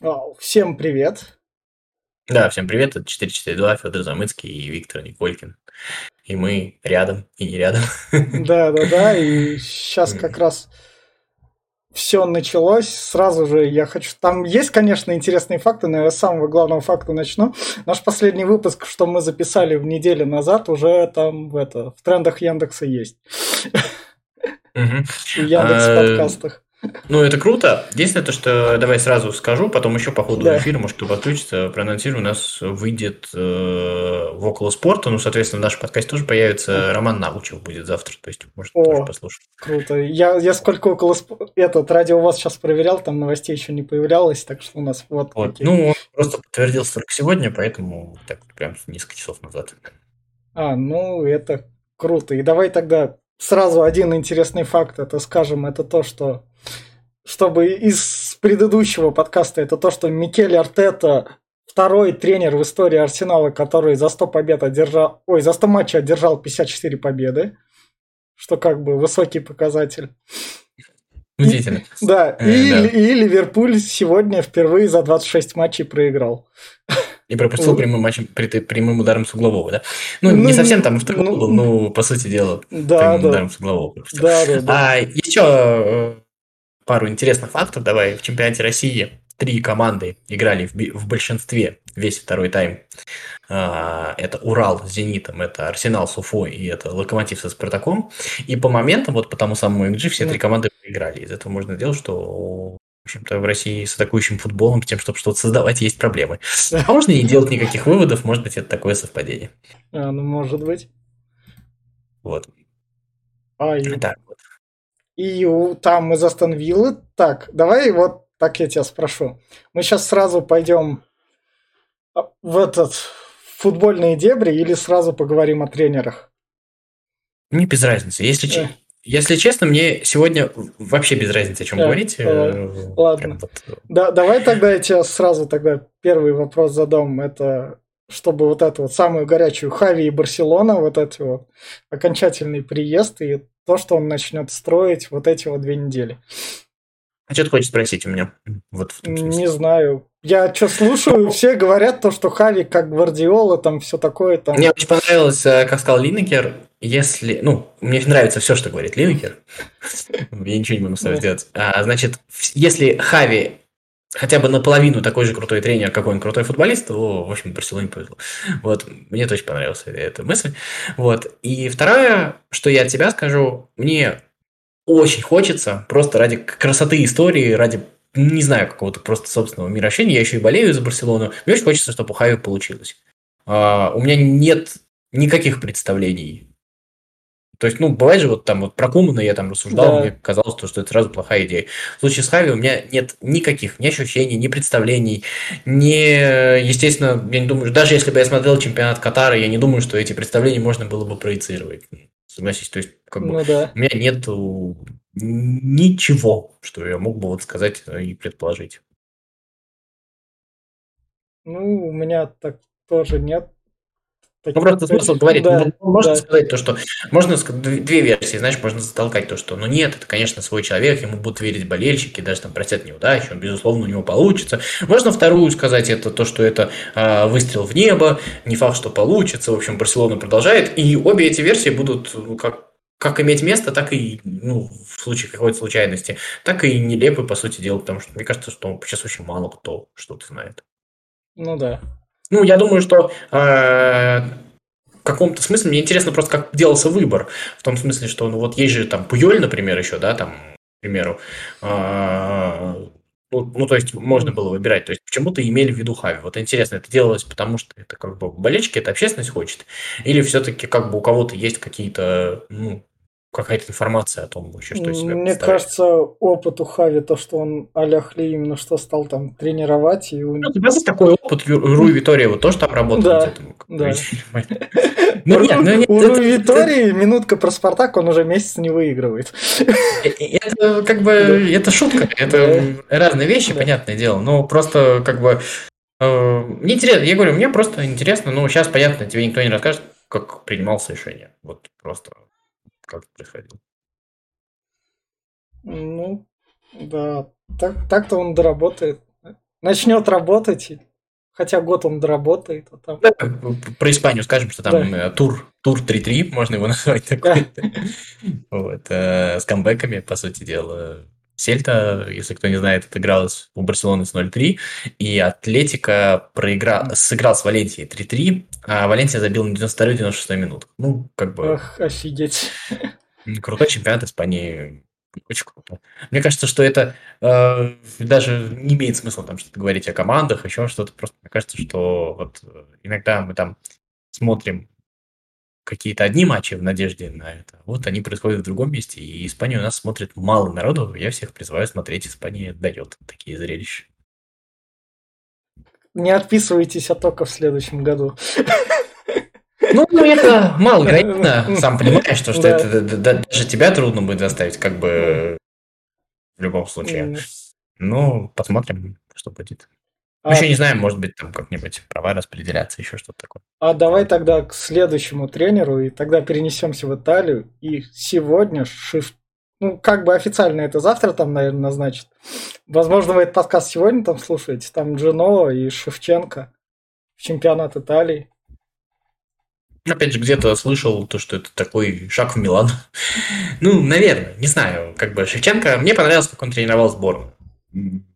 Вау, Всем привет. Да, всем привет, это 442, Федор Замыцкий и Виктор Николькин. И мы рядом и не рядом. Да, да, да, и сейчас как раз все началось. Сразу же я хочу... Там есть, конечно, интересные факты, но я с самого главного факта начну. Наш последний выпуск, что мы записали в неделю назад, уже там в, это, в трендах Яндекса есть. В Яндекс А, подкастах. Ну, это круто. Единственное, то, что давай сразу скажу, потом еще по ходу Да. эфира, может, кто подключится, проанонсирую, у нас выйдет э, в около спорта, ну, соответственно, в нашем подкасте тоже появится Роман Навучев будет завтра, то есть, может, О. тоже послушать. Круто. Я, я сколько около... сп- Этот, радио вас сейчас проверял, там новостей еще не появлялось, так что у нас вот. Ну, он просто подтвердился только сегодня, поэтому так прям несколько часов назад. А, ну, это круто. И давай тогда сразу один интересный факт, это скажем, это то, что чтобы из предыдущего подкаста, это то, что Микель Артета второй тренер в истории Арсенала, который за 100 побед одержал, ой, за 100 матчей одержал 54 победы, что как бы высокий показатель. Удивительно. Да, Э, и, да. и Ливерпуль сегодня впервые за 26 матчей проиграл. И пропустил прямым, матчем, прямым ударом с углового, да? Ну, Ну, не совсем там второй ну, ну, по сути дела, Да, прямым да. ударом с углового пропустил. Да, да, да. А еще э, пару интересных фактов давай. В чемпионате России три команды играли в, в большинстве весь второй тайм. А, Это Урал с Зенитом, это Арсенал с Уфой и это Локомотив со Спартаком. И по моментам, вот по тому самому XG, все три команды проиграли. Из этого можно сделать, что в общем-то, в России с атакующим футболом, тем, чтобы что-то создавать, есть проблемы. А можно не делать никаких выводов, может быть, это такое совпадение. А, ну, может быть. Вот. А, и Так вот. И там из Астон Виллы. Так, давай вот так я тебя спрошу. Мы сейчас сразу пойдем а, в этот в футбольные дебри или сразу поговорим о тренерах? Мне без разницы. Если, че- Э. если честно, мне сегодня вообще без разницы, о чем Э, говорить. Э, Ладно. вот, Да, давай тогда я тебе сразу тогда первый вопрос задам. Это чтобы вот эту вот самую горячую Хави и Барселона, вот эти вот окончательный приезд и то, что он начнет строить вот эти вот две недели. А что ты хочешь спросить у меня? Вот в том смысле. Не знаю. Я что слушаю, все говорят то, что Хави как Гвардиола, там все такое там. Мне очень понравилось, э, как сказал Линнекер, если... Ну, мне нравится все, что говорит Линнекер. Я ничего не могу с сделать. А, значит, если Хави хотя бы наполовину такой же крутой тренер, какой он крутой футболист, то, в общем, Барселоне повезло. Вот, мне очень понравилась эта мысль. Вот. И второе, что я от тебя скажу, мне очень хочется, просто ради красоты истории, ради, не знаю, какого-то просто собственного мироощущения, я еще и болею за Барселону, мне очень хочется, чтобы у Хави получилось. А, у меня нет никаких представлений. То есть, ну, бывает же, вот там вот про Кумана я там рассуждал, Да. мне казалось, то, что это сразу плохая идея. В случае с Хави у меня нет никаких ни ощущений, ни представлений, ни, естественно, я не думаю, даже если бы я смотрел чемпионат Катара, я не думаю, что эти представления можно было бы проецировать. Согласись, то есть, как бы, Ну да. у меня нет ничего, что я мог бы вот сказать и предположить. Ну, у меня так тоже нет. Ну, просто смысл говорить. Да, Ну, можно да. сказать то, что... Можно ска- д- две версии, знаешь, можно затолкать то, что, ну, нет, это, конечно, свой человек, ему будут верить болельщики, даже там простят неудачу, он, безусловно, у него получится. Можно вторую сказать, это то, что это а, выстрел в небо, не факт, что получится, в общем, Барселона продолжает, и обе эти версии будут, ну, как как иметь место, так и, ну, в случае какой-то случайности, так и нелепы, по сути дела, потому что мне кажется, что сейчас очень мало кто что-то знает. Ну да. Ну, я думаю, что э, в каком-то смысле мне интересно просто, как делался выбор. В том смысле, что, ну, вот есть же там Пуйоль, например, еще, да, там, к примеру. Э, ну, ну, то есть можно было выбирать. То есть почему-то имели в виду Хави. Вот интересно, это делалось потому, что это как бы болельщики, это общественность хочет? Или все-таки как бы у кого-то есть какие-то, ну, какая-то информация о том вообще, что из себя Мне кажется, опыт у Хави, то, что он а-ля Хли именно что стал там тренировать, и у Ну, у тебя есть такой опыт, Ю- Руи Витория вот тоже там работал Да, да. Ну нет, ну нет, у это- Витории минутка про Спартак, он уже месяц не выигрывает. Это как бы, это шутка, это разные вещи, понятное дело, но просто как бы э, мне интересно, я говорю, мне просто интересно, ну сейчас понятно, тебе никто не расскажет, как принималось решение, вот просто как это происходило. Ну, да. Так, так-то он доработает. Начнет работать, хотя год он доработает. А там... да, про Испанию скажем, что там да. тур, тур 3-3, можно его назвать такой. вот, э, с камбэками, по сути дела. Сельта, если кто не знает, отыгралась у Барселоны с 0-3, и Атлетика проиграл, сыграл с Валенсией 3-3, а Валенсия забил на 92-96 минут. Ну, как бы... Ах, офигеть. Крутой чемпионат Испании. Очень круто. Мне кажется, что это э, даже не имеет смысла там что-то говорить о командах, еще что-то. Просто мне кажется, что вот иногда мы там смотрим какие-то одни матчи в надежде на это. Вот они происходят в другом месте, и Испанию у нас смотрит мало народу. Я всех призываю смотреть. Испания дает такие зрелища. Не отписывайтесь от тока в следующем году. Ну, ну это мало вероятно. Сам понимаешь, что, что да. это даже тебя трудно будет заставить, как бы в любом случае. Ну, посмотрим, что будет. Мы а, еще не знаем, может быть, там как-нибудь права распределяться, еще что-то такое. А давай тогда к следующему тренеру, и тогда перенесемся в Италию. И сегодня Шиф... Ну, как бы официально это завтра там, наверное, назначат. Возможно, вы этот подкаст сегодня там слушаете. Там Джино и Шевченко в чемпионат Италии. Опять же, где-то слышал то, что это такой шаг в Милан. ну, наверное, не знаю. Как бы Шевченко, мне понравилось, как он тренировал сборную.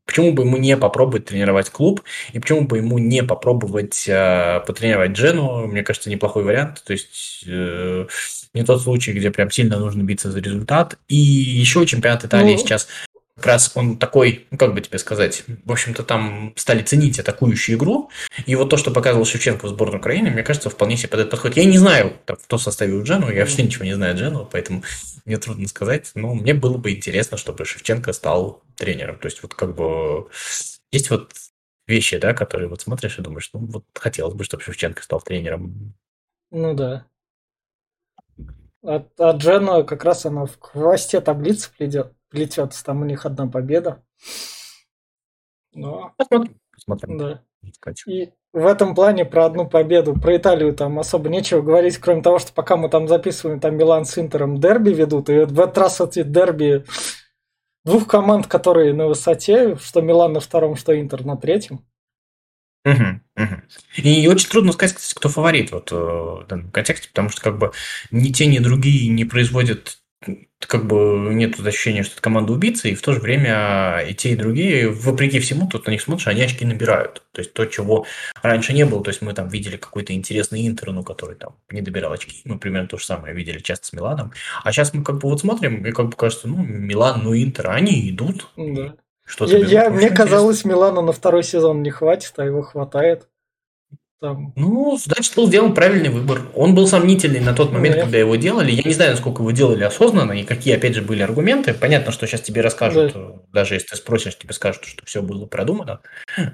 Почему бы ему не попробовать тренировать клуб, и почему бы ему не попробовать э, потренировать Джену, мне кажется, неплохой вариант. То есть э, не тот случай, где прям сильно нужно биться за результат. И еще чемпионат Италии ну, сейчас как раз он такой, ну как бы тебе сказать, в общем-то там стали ценить атакующую игру, и вот то, что показывал Шевченко в сборной Украины, мне кажется, вполне себе под это подходит. Я не знаю, кто составил Джену, я вообще ничего не знаю Джену, поэтому мне трудно сказать, но мне было бы интересно, чтобы Шевченко стал тренером. То есть вот как бы есть вот вещи, да, которые вот смотришь и думаешь, ну вот хотелось бы, чтобы Шевченко стал тренером. Ну да. А, а Джена как раз она в хвосте таблицы плетет плетется. Там у них одна победа. Но... Посмотрим. Посмотрим. Да. И в этом плане про одну победу, про Италию там особо нечего говорить, кроме того, что пока мы там записываем, там Милан с Интером дерби ведут, и в этот раз эти дерби двух команд, которые на высоте, что Милан на втором, что Интер на третьем. Угу, угу. И очень трудно сказать, кстати, кто фаворит вот э, в данном контексте, потому что как бы ни те, ни другие не производят как бы нет ощущения, что это команда убийцы, и в то же время и те, и другие, вопреки всему, тут на них смотришь, они очки набирают. То есть то, чего раньше не было, то есть мы там видели какой-то интересный Интер, ну, который там не добирал очки, мы примерно то же самое видели часто с Миланом. А сейчас мы как бы вот смотрим, и как бы кажется, ну, Милан, ну, Интер, они идут. Да. Что я, я, мне казалось, Милана на второй сезон не хватит, а его хватает. Там. Ну, значит, был сделан правильный выбор. Он был сомнительный на тот момент, когда его делали. Я не знаю, насколько его делали осознанно и какие, опять же, были аргументы. Понятно, что сейчас тебе расскажут, да. даже если ты спросишь, тебе скажут, что все было продумано.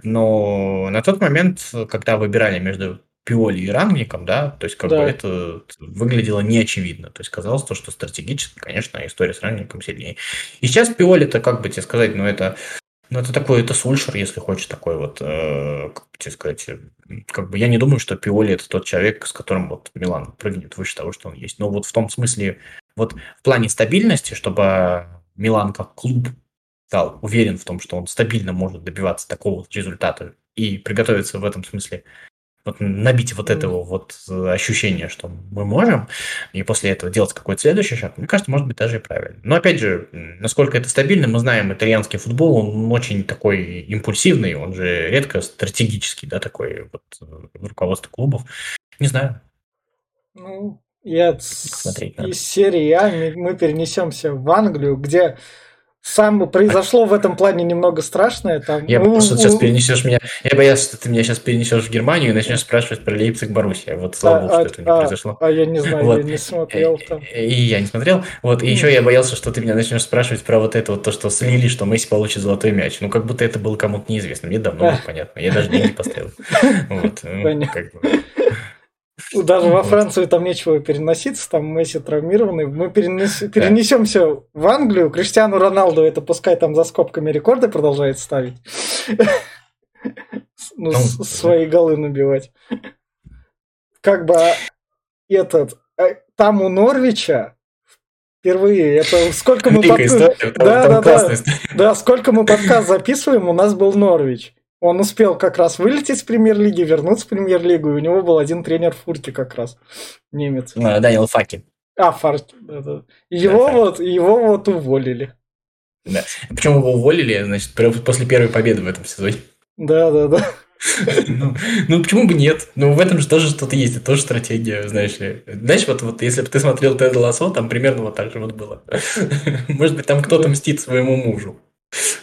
Но на тот момент, когда выбирали между Пиоли и Рангником, да, то есть как да. бы это выглядело неочевидно. То есть казалось то, что стратегически, конечно, история с Рангником сильнее. И сейчас Пиоли, это как бы тебе сказать, ну это ну, это такой, это Сульшер, если хочешь, такой вот, э, как тебе сказать, э, как бы я не думаю, что Пиоли это тот человек, с которым вот Милан прыгнет выше того, что он есть. Но вот в том смысле, вот в плане стабильности, чтобы Милан как клуб стал уверен в том, что он стабильно может добиваться такого результата и приготовиться в этом смысле вот набить вот этого вот ощущения, что мы можем, и после этого делать какой-то следующий шаг, мне кажется, может быть даже и правильно. Но опять же, насколько это стабильно, мы знаем, итальянский футбол, он очень такой импульсивный, он же редко стратегический, да, такой вот э, руководство клубов. Не знаю. Ну, я из серии А мы перенесемся в Англию, где сам произошло в этом плане немного страшное. Там, я ну, просто сейчас перенесешь меня. Я боялся, что ты меня сейчас перенесешь в Германию и начнешь спрашивать про Лейпциг Боруссия. Вот слава а, богу, что а, это не а, произошло. А я не знаю, вот. я не смотрел там. И, и я не смотрел. Вот, и mm. еще я боялся, что ты меня начнешь спрашивать про вот это вот то, что слили, что Месси получит золотой мяч. Ну, как будто это было кому-то неизвестно. Мне давно было понятно. Я даже деньги поставил. Вот. Ну, даже во Францию там нечего переноситься, там Месси травмированный. Мы перенес, перенесемся в Англию. Криштиану Роналду это пускай там за скобками рекорды продолжает ставить. Ну, свои голы набивать. Как бы этот... Э, там у Норвича Впервые. Это сколько мы Да, да, да. Да, сколько мы подкаст записываем, у нас был Норвич. Он успел как раз вылететь с премьер-лиги, вернуться в премьер-лигу, и у него был один тренер Фурки как раз, немец. А, Даниэл Факи. А, Фарки. да. И Его Да, вот, его вот уволили. Да. Почему его уволили, значит, после первой победы в этом сезоне? Да, да, да. Ну, ну, почему бы нет? Ну, в этом же тоже что-то есть, это тоже стратегия, знаешь ли. Знаешь, вот, вот если бы ты смотрел Теда Лассо, там примерно вот так же вот было. Может быть, там кто-то мстит своему мужу.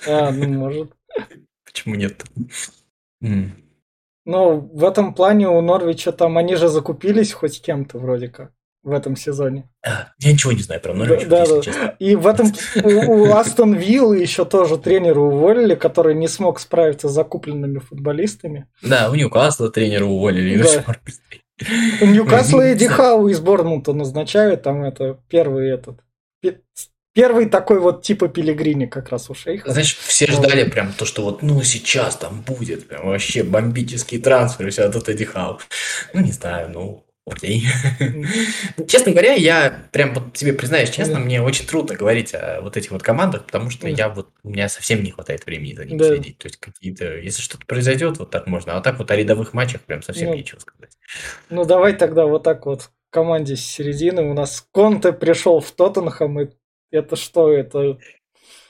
А, ну может. Почему нет? М. Ну, в этом плане у Норвича там, они же закупились хоть кем-то вроде как в этом сезоне. А, Я ничего не знаю про Норвич, Да, если да. честно. И в этом у, у Астон Виллы еще тоже тренера уволили, который не смог справиться с закупленными футболистами. Да, у Ньюкасла тренера уволили. Да. У Ньюкасла Эдди. Хау из Борнмута назначают, там это первый этот. Пе- Первый такой вот типа Пилигрини как раз у шейха. Знаешь, все ждали прям то, что вот, ну, сейчас там будет прям вообще бомбический трансфер, все, а тут Эдди Хау. Ну, не знаю, ну, окей. Честно говоря, я прям вот тебе признаюсь честно, мне очень трудно говорить о вот этих вот командах, потому что я вот, у меня совсем не хватает времени за ними следить. То есть какие-то, если что-то произойдет, вот так можно, а так вот о рядовых матчах прям совсем Ну. нечего сказать. Ну давай тогда вот так вот команде с середины. У нас Конте пришел в Тоттенхэм, и это что? Это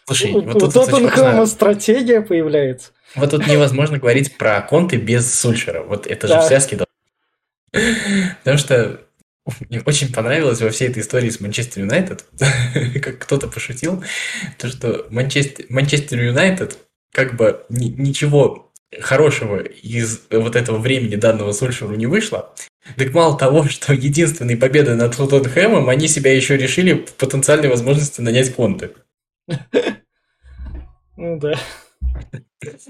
Слушай, у, вот у тут Тоттенхэма стратегия появляется. Вот тут невозможно говорить про Конте без Сульшера. Вот это же Да. в связке должно- Потому что мне очень понравилось во всей этой истории с Манчестер Юнайтед, как кто-то пошутил, то, что Манчестер, Манчестер Юнайтед как бы ни- ничего хорошего из вот этого времени данного Сульшеру не вышло. Так мало того, что единственной победой над Тоттенхэмом они себя еще решили в потенциальной возможности нанять Конте. Ну да.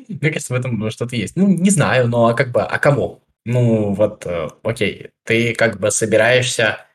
Мне кажется, в этом что-то есть. Ну, не знаю, но а как бы, а кому? Ну, вот, э, окей, ты как бы собираешься...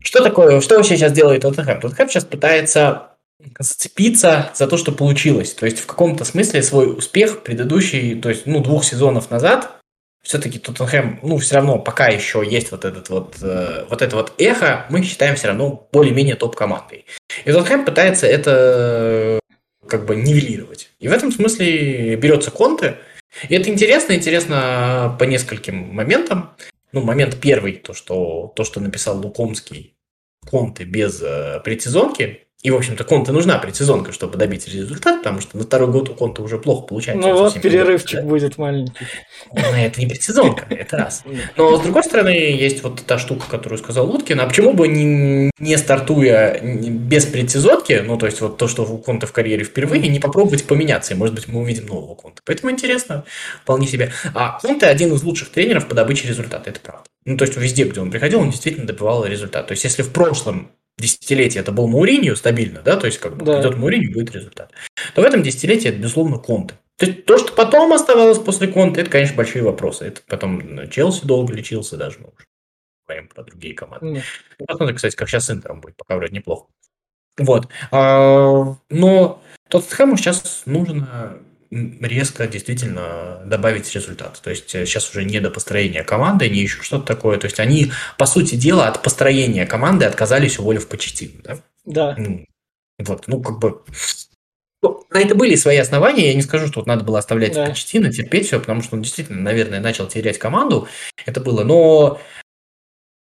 Что такое, что вообще сейчас делает Тоттенхэм? Тоттенхэм сейчас пытается зацепиться за то, что получилось. То есть, в каком-то смысле свой успех предыдущий, то есть, ну, двух сезонов назад, все-таки Тоттенхэм, ну, все равно пока еще есть вот этот вот, э, вот это вот эхо, мы считаем все равно более-менее топ-командой. И Тоттенхэм пытается это как бы нивелировать. И в этом смысле берется Конте. И это интересно, интересно по нескольким моментам. Ну, момент первый, то, что, то, что написал Лукомский, Конте без э, предсезонки. И, в общем-то, Конте нужна предсезонка, чтобы добить результат, потому что на второй год у Конте уже плохо получается. Ну вот перерывчик не будет маленький. Ну, это не предсезонка, это раз. Но, с другой стороны, есть вот та штука, которую сказал Уткин, а почему бы не, не стартуя без предсезонки, ну, то есть вот то, что у Конта в карьере впервые, не попробовать поменяться, и, может быть, мы увидим нового Конта. Поэтому интересно, вполне себе. А Конте один из лучших тренеров по добыче результата, это правда. Ну, то есть везде, где он приходил, он действительно добивал результат. То есть если в прошлом десятилетии это был Мауриньо стабильно, да, то есть как бы Да. придет Мауриньо, будет результат, то в этом десятилетии это, безусловно, Конте. То есть то, что потом оставалось после Конте, это, конечно, большие вопросы. Это потом ну, Челси долго лечился даже, мы уже говорим про другие команды. Ну, Посмотрим, кстати, как сейчас с Интером будет, пока вроде неплохо. Вот. А, Но Тоттенхэму сейчас нужно резко действительно добавить результат. То есть э, сейчас уже не до построения команды, не еще что-то такое. То есть они, по сути дела, от построения команды отказались, уволив Почетину. Да? Да. Вот, ну, как бы... ну, На это были свои основания. Я не скажу, что вот надо было оставлять Да. Почетина, терпеть все, потому что он действительно, наверное, начал терять команду. Это было. Но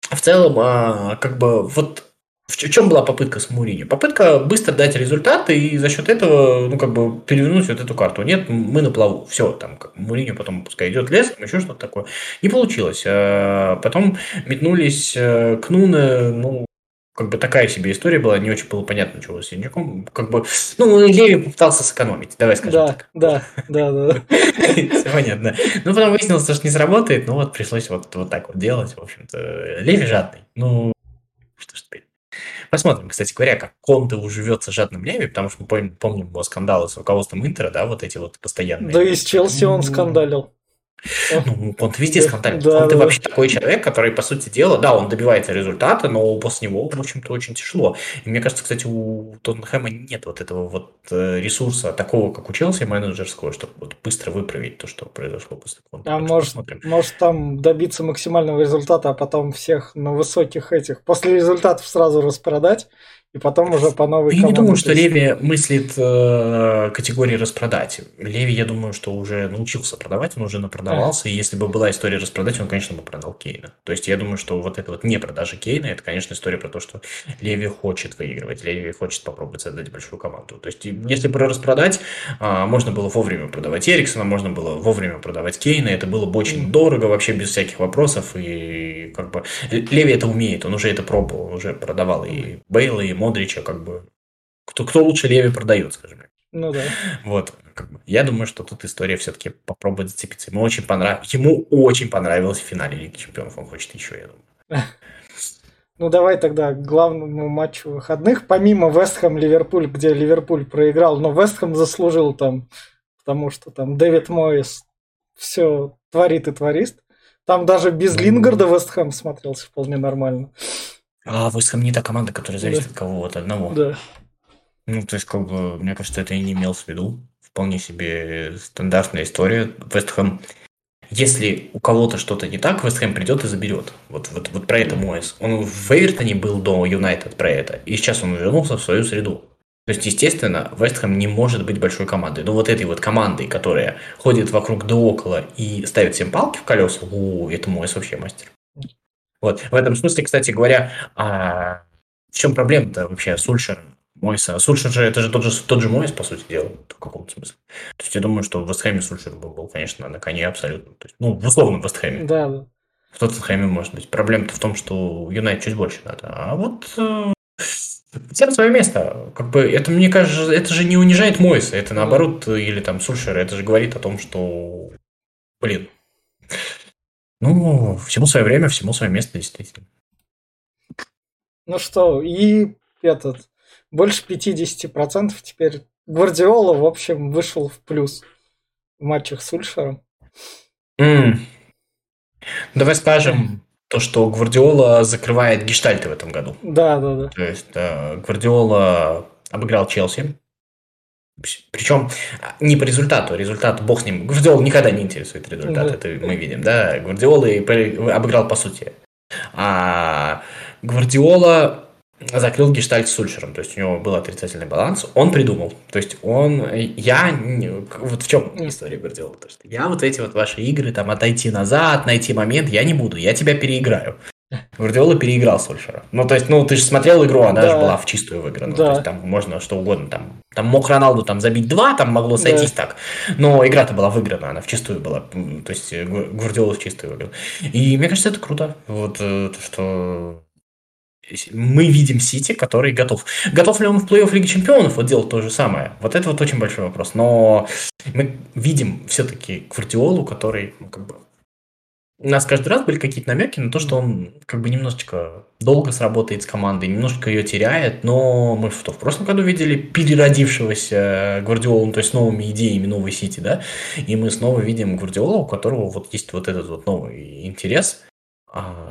в целом, а, как бы, вот в чем была попытка с Муринью? Попытка быстро дать результат и за счет этого, ну, как бы, перевернуть вот эту карту. Нет, мы на плаву. Все, там, как Муринью потом пускай идет лесом, еще что-то такое. Не получилось. А, Потом метнулись э, к Нуне, ну, как бы такая себе история была, не очень было понятно, чего с Синчаком. Как бы, ну, Леви попытался сэкономить, давай скажем Да, так. да, да, да. Все понятно. Ну, потом выяснилось, что не сработает, ну вот пришлось вот, вот так вот делать. В общем-то, Леви жадный. Ну, что ж теперь. Посмотрим, кстати говоря, как Конте уживется жадным Леви, потому что мы помним, помним его скандалы с руководством Интера, да, вот эти вот постоянные. Да и с Челси он скандалил. Ну, он везде скандалит. Да, он да. вообще такой человек, который, по сути дела, да, он добивается результата, но после него, в общем-то, очень тяжело. И мне кажется, кстати, у Тоттенхэма нет вот этого вот э, ресурса, такого, как у Челси, менеджерского, чтобы вот быстро выправить то, что произошло после. А может, может там добиться максимального результата, а потом всех на высоких этих, после результатов сразу распродать, и потом уже по новой Я не думаю, что Леви мыслит э, категории распродать. Леви, я думаю, что уже научился продавать, он уже напродавался, и если бы была история распродать, он, конечно, бы продал Кейна. То есть я думаю, что вот это вот не продажа Кейна, это, конечно, история про то, что Леви хочет выигрывать, Леви хочет попробовать создать большую команду. То есть если про распродать, э, можно было вовремя продавать Эриксона, можно было вовремя продавать Кейна, это было бы очень дорого, вообще без всяких вопросов, и как бы Леви это умеет, он уже это пробовал, он уже продавал и Бейла, и Модрича, как бы, кто, кто лучше Леви продает, скажем так. Ну да. Вот, как бы, я думаю, что тут история все-таки попробует зацепиться. Ему очень понравилось, ему очень понравилось в финале Лиги Чемпионов, он хочет еще, я думаю. Ну, давай тогда к главному матчу выходных. Помимо Вестхэм Ливерпуль, где Ливерпуль проиграл, но Вестхэм заслужил там, потому что там Дэвид Моис все творит и творит. Там даже без Лингарда Вестхэм смотрелся вполне нормально. А Вестхэм не та команда, которая зависит да. от кого-то одного. Да. Ну, то есть, как бы, мне кажется, это и не имел в виду. Вполне себе стандартная история. Вестхэм, если у кого-то что-то не так, Вестхэм придет и заберет. Вот, вот, вот про это Моэс. Он в Эвертоне был до Юнайтед про это, и сейчас он вернулся в свою среду. То есть, естественно, Вестхэм не может быть большой командой. Но вот этой вот командой, которая ходит вокруг да около и ставит всем палки в колеса, о, это Моэс вообще мастер. Вот. В этом смысле, кстати говоря, а в чем проблема-то вообще Сульшера? Мойса. Сульшер же, это же тот же, тот же Мойс, по сути дела, в каком-то смысле. То есть я думаю, что в Вестхэме Сульшер был, был, конечно, на коне абсолютно. То есть, ну, в условном Вестхэме. Да, да. В Тоттенхэме, может быть. Проблема-то в том, что Юнайт чуть больше надо. А вот э, всем свое место. Как бы это, мне кажется, это же не унижает Мойса. Это наоборот, или там Сульшера, это же говорит о том, что, блин, ну, всему свое время, всему свое место, действительно. Ну что, и этот, больше 50% теперь Гвардиола, в общем, вышел в плюс в матчах с Ульшером. Mm. Давай скажем то, что Гвардиола закрывает гештальты в этом году. Да, да, да. То есть э, Гвардиола обыграл Челси, причем а, не по результату, результат бог с ним. Гвардиол никогда не интересует результат, это мы видим, да. Гвардиола обыграл по сути. А Гвардиола закрыл гештальт с Сульшером, то есть у него был отрицательный баланс, он придумал, то есть он, я, вот в чем история Гвардиола, то я вот эти вот ваши игры, там, отойти назад, найти момент, я не буду, я тебя переиграю. Гвардиола переиграл Сольшера. Ну, то есть, ну, ты же смотрел игру, она да. же была в чистую выиграна. Да. То есть, там можно что угодно. Там, там мог Роналду там забить два, там могло сойтись да. так. Но игра-то была выиграна, она в чистую была. То есть, Гвардиола в чистую выиграл. И мне кажется, это круто. Вот э, то, что мы видим Сити, который готов. Готов ли он в плей-офф Лиги Чемпионов вот делать то же самое? Вот это вот очень большой вопрос. Но мы видим все-таки Гвардиолу, который ну, как бы у нас каждый раз были какие-то намеки на то, что он как бы немножечко долго сработает с командой, немножко ее теряет, но мы что, в прошлом году видели переродившегося Гвардиолу, то есть новыми идеями новой Сити, да, и мы снова видим Гвардиолу, у которого вот есть вот этот вот новый интерес,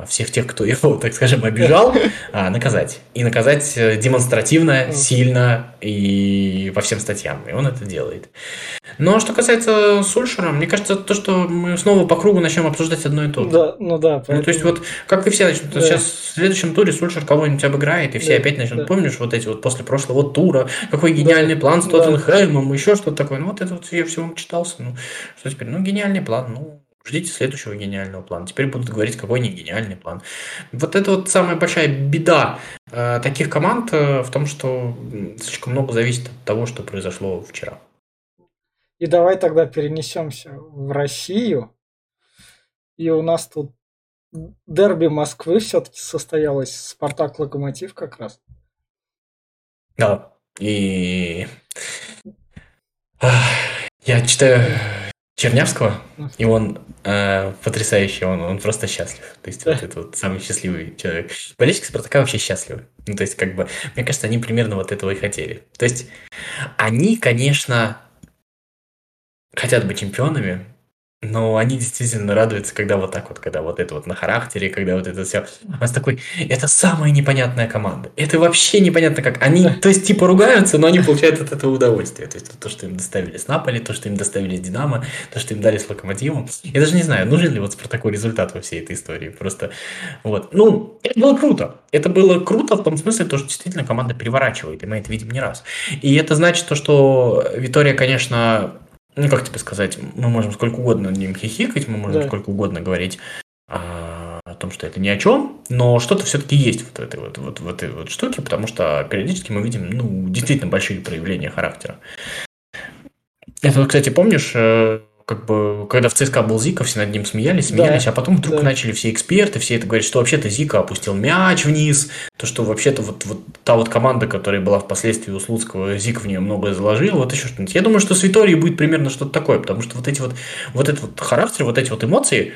всех тех, кто его, так скажем, обижал, а, наказать. И наказать э, демонстративно, сильно и по всем статьям. И он это делает. Но что касается Сульшера, мне кажется, то, что мы снова по кругу начнем обсуждать одно и то же. Да, ну да. Поэтому... Ну, то есть вот, как и все начнут, да. сейчас в следующем туре Сульшер кого-нибудь обыграет, и все да, опять начнут, да. помнишь, вот эти вот после прошлого тура, какой гениальный да, план с Тоттенхэмом, да. еще что-то такое. Ну вот это вот я всего читался. Ну, что теперь? Ну, гениальный план, ну, Ждите следующего гениального плана. Теперь будут говорить, какой не гениальный план. Вот это вот самая большая беда э, таких команд э, в том, что слишком много зависит от того, что произошло вчера. И давай тогда перенесемся в Россию. И у нас тут дерби Москвы все-таки состоялось. Спартак Локомотив как раз. Да. И я читаю Чернявского, и он э, потрясающий, он, он просто счастлив. То есть, вот это вот самый счастливый человек. Болельщики Спартака вообще счастливы. Ну, то есть, как бы, мне кажется, они примерно вот этого и хотели. То есть, они, конечно, хотят быть чемпионами, но они действительно радуются, когда вот так вот, когда вот это вот на характере, когда вот это все. У нас такой, это самая непонятная команда. Это вообще непонятно как. Они, то есть, типа ругаются, но они получают от этого удовольствие. То есть, то, что им доставили с Наполи, то, что им доставили с Динамо, то, что им дали с Локомотивом. Я даже не знаю, нужен ли вот такой результат во всей этой истории. Просто вот. Ну, это было круто. Это было круто в том смысле, то, что действительно команда переворачивает, и мы это видим не раз. И это значит то, что Витория, конечно, ну, как тебе сказать, мы можем сколько угодно над ним хихикать, мы можем да. сколько угодно говорить а, о том, что это ни о чем, но что-то все-таки есть в этой вот, вот, в этой вот штуке, потому что периодически мы видим, ну, действительно большие проявления характера. Это, кстати, помнишь, э, как бы, когда в ЦСКА был Зика, все над ним смеялись, смеялись, да, а потом вдруг да. начали все эксперты, все это говорят, что вообще-то Зика опустил мяч вниз, то, что вообще-то вот, вот та вот команда, которая была впоследствии у Слуцкого, Зик в нее многое заложил, вот еще что-нибудь. Я думаю, что с Виторией будет примерно что-то такое, потому что вот эти вот, вот этот вот характер, вот эти вот эмоции,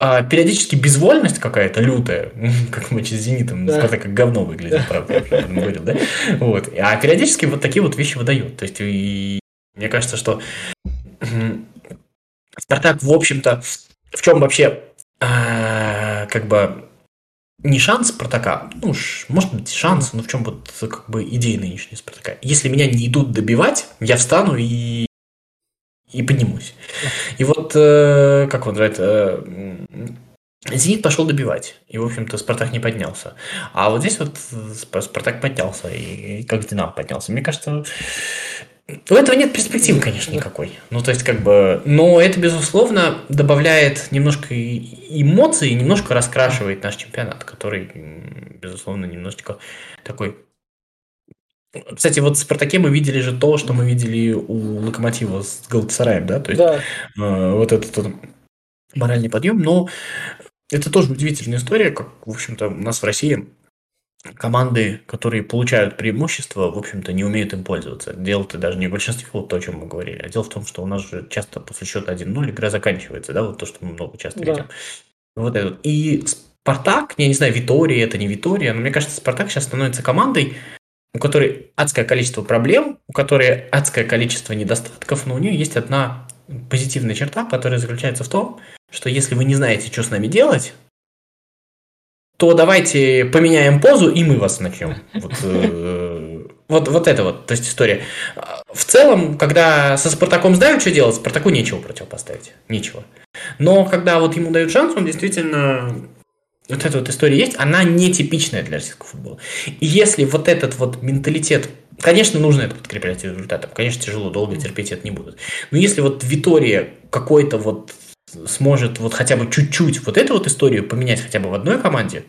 а периодически безвольность какая-то лютая, как матч с Зенитом, да. Спартак как говно выглядит, правда, я уже говорил, да? Вот. А периодически вот такие вот вещи выдают. То есть, и мне кажется, что Спартак, в общем-то, в чем вообще э, как бы не шанс Спартака, ну, может быть, шанс, но в чем вот как бы идея нынешней Спартака. Если меня не идут добивать, я встану и и поднимусь. И вот, э, как он говорит, э, Зенит пошел добивать, и, в общем-то, Спартак не поднялся. А вот здесь вот Спартак поднялся, и, как Динам поднялся. Мне кажется, у этого нет перспективы, конечно, никакой. Ну, то есть, как бы... Но это, безусловно, добавляет немножко эмоций и немножко раскрашивает наш чемпионат, который, безусловно, немножечко такой... Кстати, вот в «Спартаке» мы видели же то, что мы видели у «Локомотива» с Галатасараем, да? То есть, да. Э, вот этот, этот моральный подъем. Но это тоже удивительная история, как, в общем-то, у нас в России команды, которые получают преимущество, в общем-то, не умеют им пользоваться. Дело-то даже не в большинстве, вот то, о чем мы говорили, а дело в том, что у нас же часто после счета 1-0 игра заканчивается, да, вот то, что мы много часто да. видим. Вот это. И Спартак, я не знаю, Витория это не Витория, но мне кажется, Спартак сейчас становится командой, у которой адское количество проблем, у которой адское количество недостатков, но у нее есть одна позитивная черта, которая заключается в том, что если вы не знаете, что с нами делать, то давайте поменяем позу, и мы вас начнем. Вот, э, вот, вот это вот, то есть история. В целом, когда со Спартаком знают, что делать, Спартаку нечего противопоставить. Нечего. Но когда вот ему дают шанс, он действительно вот эта вот история есть, она нетипичная для российского футбола. И если вот этот вот менталитет, конечно, нужно это подкреплять результатом, конечно, тяжело, долго терпеть это не будут. Но если вот Витория какой-то вот сможет вот хотя бы чуть-чуть вот эту вот историю поменять хотя бы в одной команде,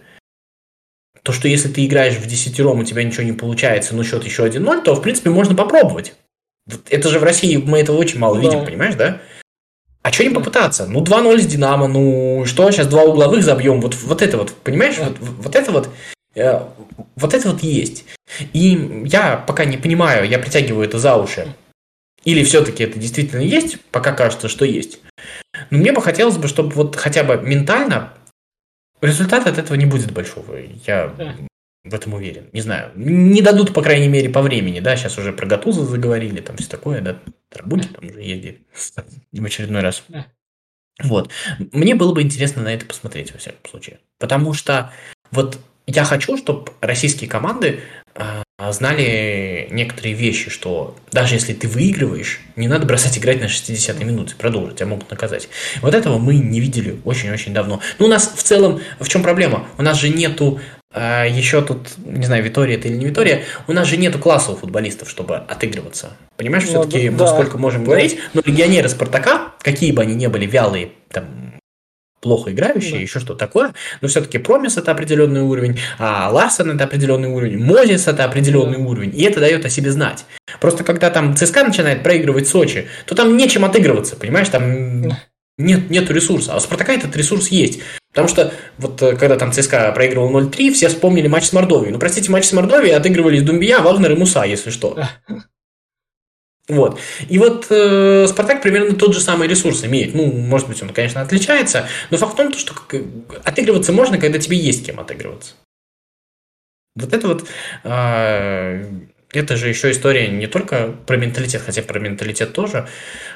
то, что если ты играешь в десятером, у тебя ничего не получается, но счет еще 1-0, то, в принципе, можно попробовать. Это же в России мы этого очень мало да. видим, понимаешь, да? А что не попытаться? Ну, 2-0 с Динамо, ну, что, сейчас два угловых забьем, вот, вот это вот, понимаешь, вот, вот это вот, э, вот это вот есть. И я пока не понимаю, я притягиваю это за уши. Или все-таки это действительно есть, пока кажется, что есть. Но мне бы хотелось бы, чтобы вот хотя бы ментально результата от этого не будет большого. Я в этом уверен. Не знаю. Не дадут, по крайней мере, по времени, да. Сейчас уже про Гатуза заговорили, там все такое, да. Тарабунки там уже ездили в очередной раз. Вот. Мне было бы интересно на это посмотреть, во всяком случае. Потому что вот я хочу, чтобы российские команды э, знали некоторые вещи, что даже если ты выигрываешь, не надо бросать играть на 60-й минуте, продолжить, тебя могут наказать. Вот этого мы не видели очень-очень давно. Ну, у нас в целом, в чем проблема? У нас же нету э, еще тут, не знаю, Витория это или не Витория, у нас же нету класса у футболистов, чтобы отыгрываться. Понимаешь, ну, все-таки да, мы сколько можем да. говорить, но легионеры Спартака, какие бы они ни были вялые, там, плохо играющие, да. еще что такое, но все-таки Промис это определенный уровень, а Ларсон это определенный уровень, Мозис это определенный да. уровень, и это дает о себе знать. Просто когда там ЦСКА начинает проигрывать Сочи, то там нечем отыгрываться, понимаешь, там нет, нету ресурса, а у Спартака этот ресурс есть. Потому что вот э, когда там ЦСКА проигрывал 0-3, все вспомнили матч с Мордовией. Ну, простите, матч с Мордовией отыгрывались Думбия, Вагнер и Муса, если что. Вот. И вот э, Спартак примерно тот же самый ресурс имеет. Ну, может быть, он, конечно, отличается, но факт в том, что отыгрываться можно, когда тебе есть кем отыгрываться. Вот это вот э, это же еще история не только про менталитет, хотя про менталитет тоже,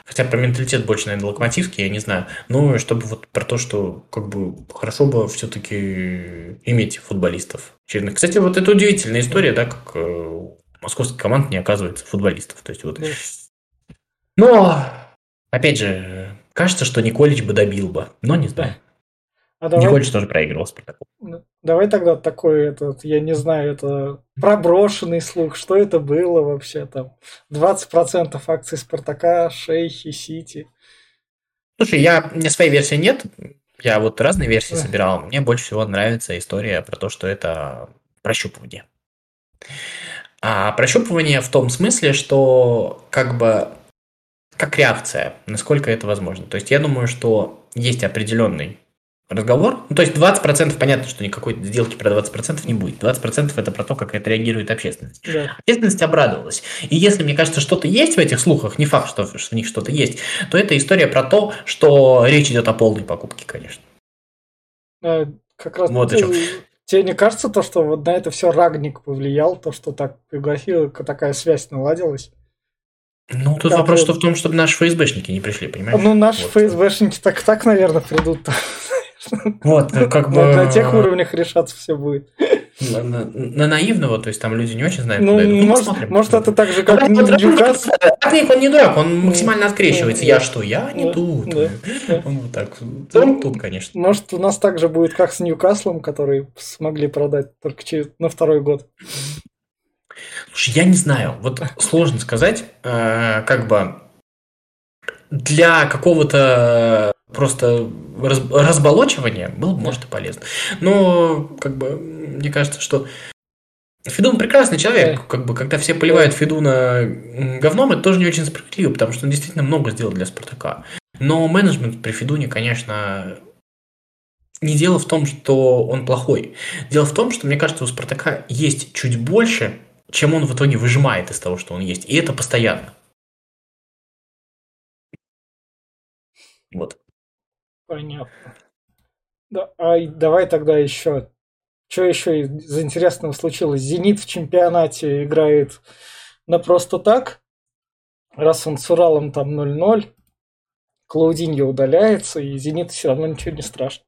хотя про менталитет больше, наверное, локомотивский, я не знаю, но чтобы вот про то, что как бы хорошо бы все-таки иметь футболистов. Кстати, вот это удивительная история, да, как э, московских команд не оказывается футболистов. То есть вот... Но, опять же, кажется, что Николич бы добил бы, но не знаю. А давай... Николич тоже проигрывал Спартаку. Ну, давай тогда такой, этот, я не знаю, это проброшенный слух, что это было вообще там? 20% акций Спартака, Шейхи, Сити. Слушай, я, у меня своей версии нет, я вот разные версии собирал. Мне больше всего нравится история про то, что это прощупывание. А прощупывание в том смысле, что как бы как реакция, насколько это возможно. То есть я думаю, что есть определенный разговор. Ну, то есть 20% понятно, что никакой сделки про 20% не будет. 20% это про то, как это реагирует общественность. Да. Общественность обрадовалась. И если, мне кажется, что-то есть в этих слухах, не факт, что, что в них что-то есть, то это история про то, что речь идет о полной покупке, конечно. А, как раз вот ты, тебе не кажется то, что вот на это все Рагник повлиял, то, что так пригласил, такая связь наладилась? Ну, тут как вопрос, что в том, чтобы наши ФСБшники не пришли, понимаешь? Ну, наши вот. ФСБшники так, так, наверное, придут. Вот, как бы... На тех уровнях решаться все будет. На, на, на наивного, то есть там люди не очень знают, ну, куда идут. Ну, может, посмотрим. может, это так же, как Ньюкасл. Ратник, он не дурак, он максимально открещивается. Я что, я не тут. Он вот так. Тут, тут, конечно. Может, у нас так же будет, как с Ньюкаслом, который смогли продать только на второй год. Слушай, я не знаю. Вот сложно сказать, э, как бы для какого-то просто раз, разболочивания было бы, может, и полезно. Но, как бы, мне кажется, что Федун прекрасный человек, как бы, когда все поливают Федуна говном, это тоже не очень справедливо, потому что он действительно много сделал для Спартака. Но менеджмент при Федуне, конечно, не дело в том, что он плохой. Дело в том, что, мне кажется, у Спартака есть чуть больше, чем он в итоге выжимает из того, что он есть. И это постоянно. Вот. Понятно. Да, а давай тогда еще. Что еще из интересного случилось? Зенит в чемпионате играет на просто так. Раз он с Уралом там 0-0, Клаудиньо удаляется, и Зенит все равно ничего не страшно.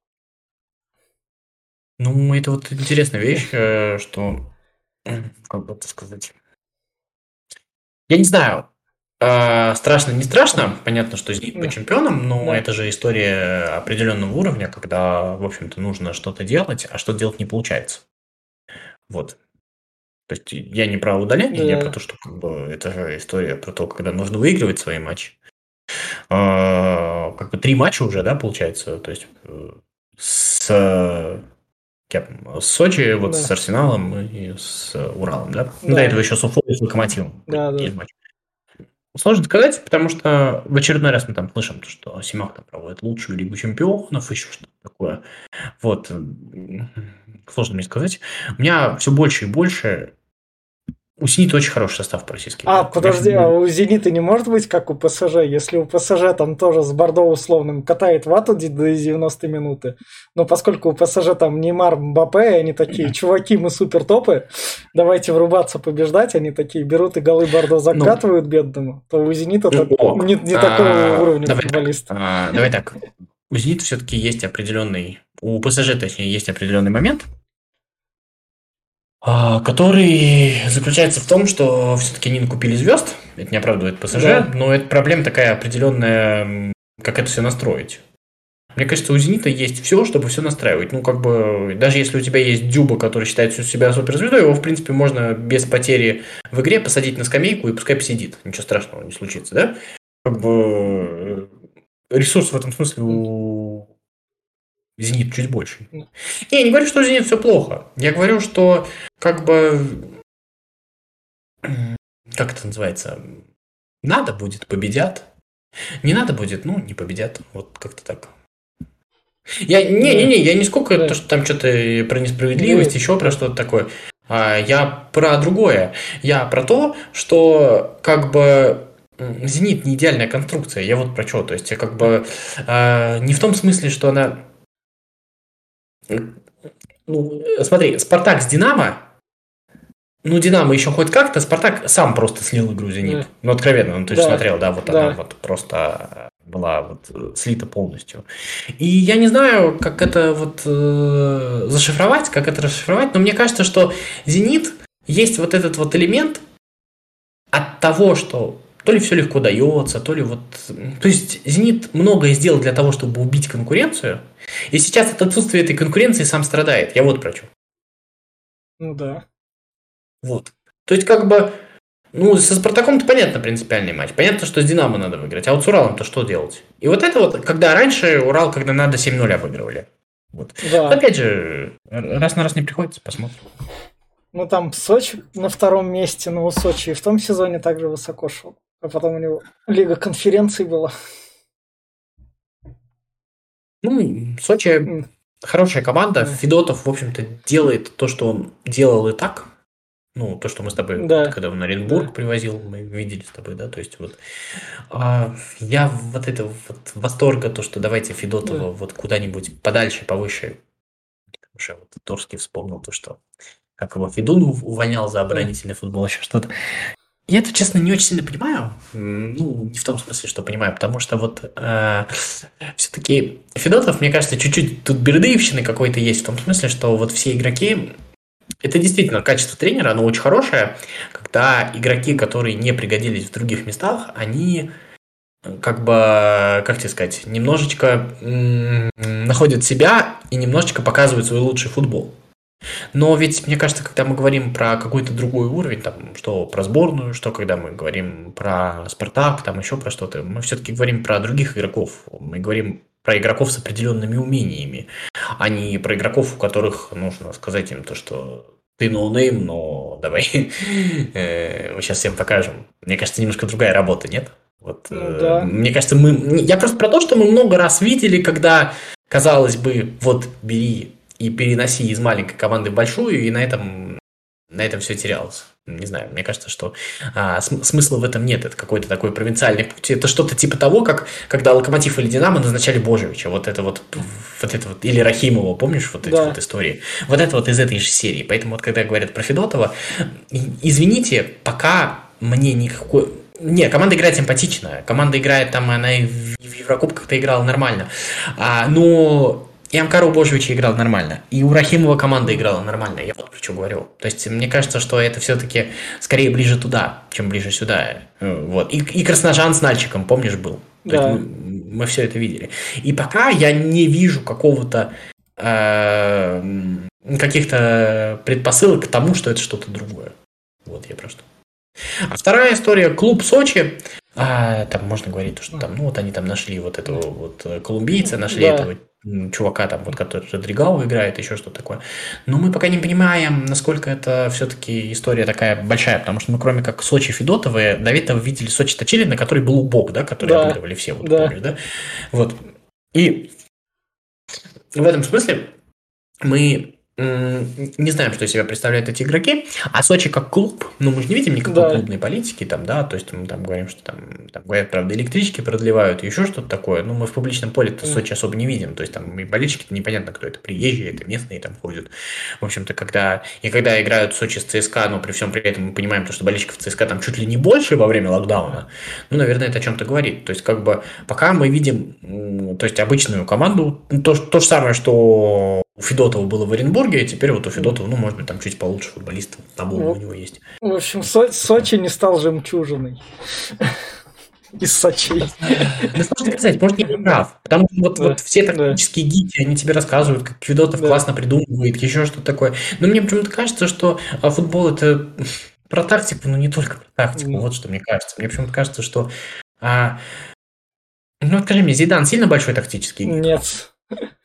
Ну, это вот интересная вещь, э, что, как бы это сказать, я не знаю, а, страшно, не страшно. Понятно, что Зенит по чемпионам, но да. это же история определенного уровня, когда, в общем-то, нужно что-то делать, а что делать не получается. Вот. То есть я не про удаление, да. я про то, что как бы, это же история про то, когда нужно выигрывать свои матчи. А, как бы три матча уже, да, получается. То есть с, с Сочи, вот да. с Арсеналом и с Уралом, да? да. До этого еще с Уфой и с Локомотивом. Да, да. Матч. Сложно сказать, потому что в очередной раз мы там слышим, что Симак там проводит лучшую Лигу Чемпионов, еще что-то такое. Вот. Сложно мне сказать. У меня все больше и больше у «Зенита» очень хороший состав по российским. А, подожди, а у «Зенита» не может быть как у ПСЖ? Если у ПСЖ там тоже с Бордо условным катает вату до 90 минуты, но поскольку у ПСЖ там Неймар, Мбаппе, они такие, чуваки, мы супер топы, давайте врубаться, побеждать, они такие берут и голы Бордо ну, закатывают ну, бедному, то у «Зенита» ну, не, не такого а, уровня давай футболист. Так, а, давай так, у «Зенита» все-таки есть определенный, у ПСЖ, точнее, есть определенный момент, который заключается в том, что все-таки они накупили звезд, это не оправдывает ПСЖ, да. но это проблема такая определенная, как это все настроить. Мне кажется, у «Зенита» есть все, чтобы все настраивать. Ну, как бы, даже если у тебя есть Дюба, который считает себя суперзвездой, его, в принципе, можно без потери в игре посадить на скамейку и пускай посидит. Ничего страшного не случится, да? Как бы ресурс в этом смысле у Зенит чуть больше. Не, я не говорю, что Зенит все плохо. Я говорю, что как бы как это называется? Надо будет, победят. Не надо будет, ну, не победят. Вот как-то так. Я, не-не-не, я не сколько да. то, что там что-то про несправедливость, еще про что-то такое. А, я про другое. Я про то, что как бы Зенит не идеальная конструкция. Я вот про что. То есть я как бы э, не в том смысле, что она ну, смотри, Спартак с Динамо ну, Динамо еще хоть как-то, Спартак сам просто слил игру Зенит. Да. Ну, откровенно, ну, ты да. же смотрел, да, вот да. она вот просто была вот э, слита полностью. И я не знаю, как это вот э, зашифровать, как это расшифровать, но мне кажется, что Зенит есть вот этот вот элемент от того, что то ли все легко дается, то ли вот... То есть Зенит многое сделал для того, чтобы убить конкуренцию, и сейчас от отсутствия этой конкуренции сам страдает. Я вот про что. Ну да. Вот. То есть, как бы, ну, со Спартаком-то понятно принципиальный матч. Понятно, что с Динамо надо выиграть. А вот с Уралом-то что делать? И вот это вот, когда раньше Урал, когда надо 7-0 обыгрывали. Вот. Да. Опять же, раз на раз не приходится, посмотрим. Ну, там Сочи на втором месте, но у Сочи и в том сезоне также высоко шел. А потом у него Лига конференций была. Ну, Сочи хорошая команда. Федотов, в общем-то, делает то, что он делал и так. Ну, то, что мы с тобой, да. когда он Оренбург да. привозил, мы видели с тобой, да, то есть вот а, я вот это вот восторга, то, что давайте Федотова да. вот куда-нибудь подальше, повыше. Уже вот Торский вспомнил то, что как его Федун увольнял за оборонительный футбол, еще что-то. Я это, честно, не очень сильно понимаю. Ну, не в том смысле, что понимаю, потому что вот э, все-таки Федотов, мне кажется, чуть-чуть тут бердыевщины какой-то есть, в том смысле, что вот все игроки это действительно качество тренера, оно очень хорошее, когда игроки, которые не пригодились в других местах, они как бы, как тебе сказать, немножечко находят себя и немножечко показывают свой лучший футбол. Но ведь, мне кажется, когда мы говорим про какой-то другой уровень, там, что про сборную, что когда мы говорим про Спартак, там еще про что-то, мы все-таки говорим про других игроков. Мы говорим про игроков с определенными умениями, а не про игроков, у которых нужно сказать им то, что ты ноунейм, но давай э, мы сейчас всем покажем. Мне кажется, немножко другая работа, нет? Вот, ну, э, да. Мне кажется, мы... Я просто про то, что мы много раз видели, когда, казалось бы, вот бери и переноси из маленькой команды в большую, и на этом, на этом все терялось не знаю, мне кажется, что а, см- смысла в этом нет. Это какой-то такой провинциальный путь. Это что-то типа того, как когда Локомотив или Динамо назначали Божевича. Вот это вот, вот это вот, или Рахимова, помнишь вот эти да. вот истории? Вот это вот из этой же серии. Поэтому вот когда говорят про Федотова, извините, пока мне никакой... Не, команда играет симпатично. Команда играет там, она и в Еврокубках-то играла нормально. А, но и Амкар у Божевича играл нормально. И у Рахимова команда играла нормально. Я вот про что говорю. То есть, мне кажется, что это все-таки скорее ближе туда, чем ближе сюда. Вот. И, и Красножан с Нальчиком, помнишь, был? Да. Мы, мы все это видели. И пока я не вижу какого-то э, каких-то предпосылок к тому, что это что-то другое. Вот я просто. А вторая история. Клуб Сочи. А, там можно говорить, что там, ну вот они там нашли вот этого вот э, колумбийца, нашли да. этого чувака там, вот, который Родригау играет, еще что-то такое. Но мы пока не понимаем, насколько это все-таки история такая большая, потому что мы кроме как Сочи Федотовы, до этого видели Сочи Точилина, который был убог, да, который да. обыгрывали все, вот, да. помнишь, да? Вот. И в этом смысле мы не знаем, что из себя представляют эти игроки. А Сочи как клуб, ну мы же не видим никакой да. клубной политики там, да, то есть мы там говорим, что там, там говорят, правда, электрички продлевают, еще что-то такое, но мы в публичном поле-то mm. Сочи особо не видим, то есть там и болельщики непонятно, кто это, приезжие, это местные там ходят. В общем-то, когда, и когда играют Сочи с ЦСКА, но при всем при этом мы понимаем, то, что болельщиков ЦСКА там чуть ли не больше во время локдауна, ну, наверное, это о чем-то говорит. То есть, как бы, пока мы видим, то есть, обычную команду, то, то же самое, что у Федотова было в Оренбурге, и теперь вот у Федотова, ну, может быть, там чуть получше футболист, там ну, у него есть. В общем, Со- Сочи не стал жемчужиной. Из Сочи. Ну, сложно сказать, может, я не прав. Потому что вот, да, вот все тактические да. гики, они тебе рассказывают, как Федотов да. классно придумывает, еще что-то такое. Но мне почему-то кажется, что а, футбол это про тактику, но не только про тактику. Mm. Вот что мне кажется. Мне почему-то кажется, что... А... Ну, скажи мне, Зидан сильно большой тактический гик? Нет.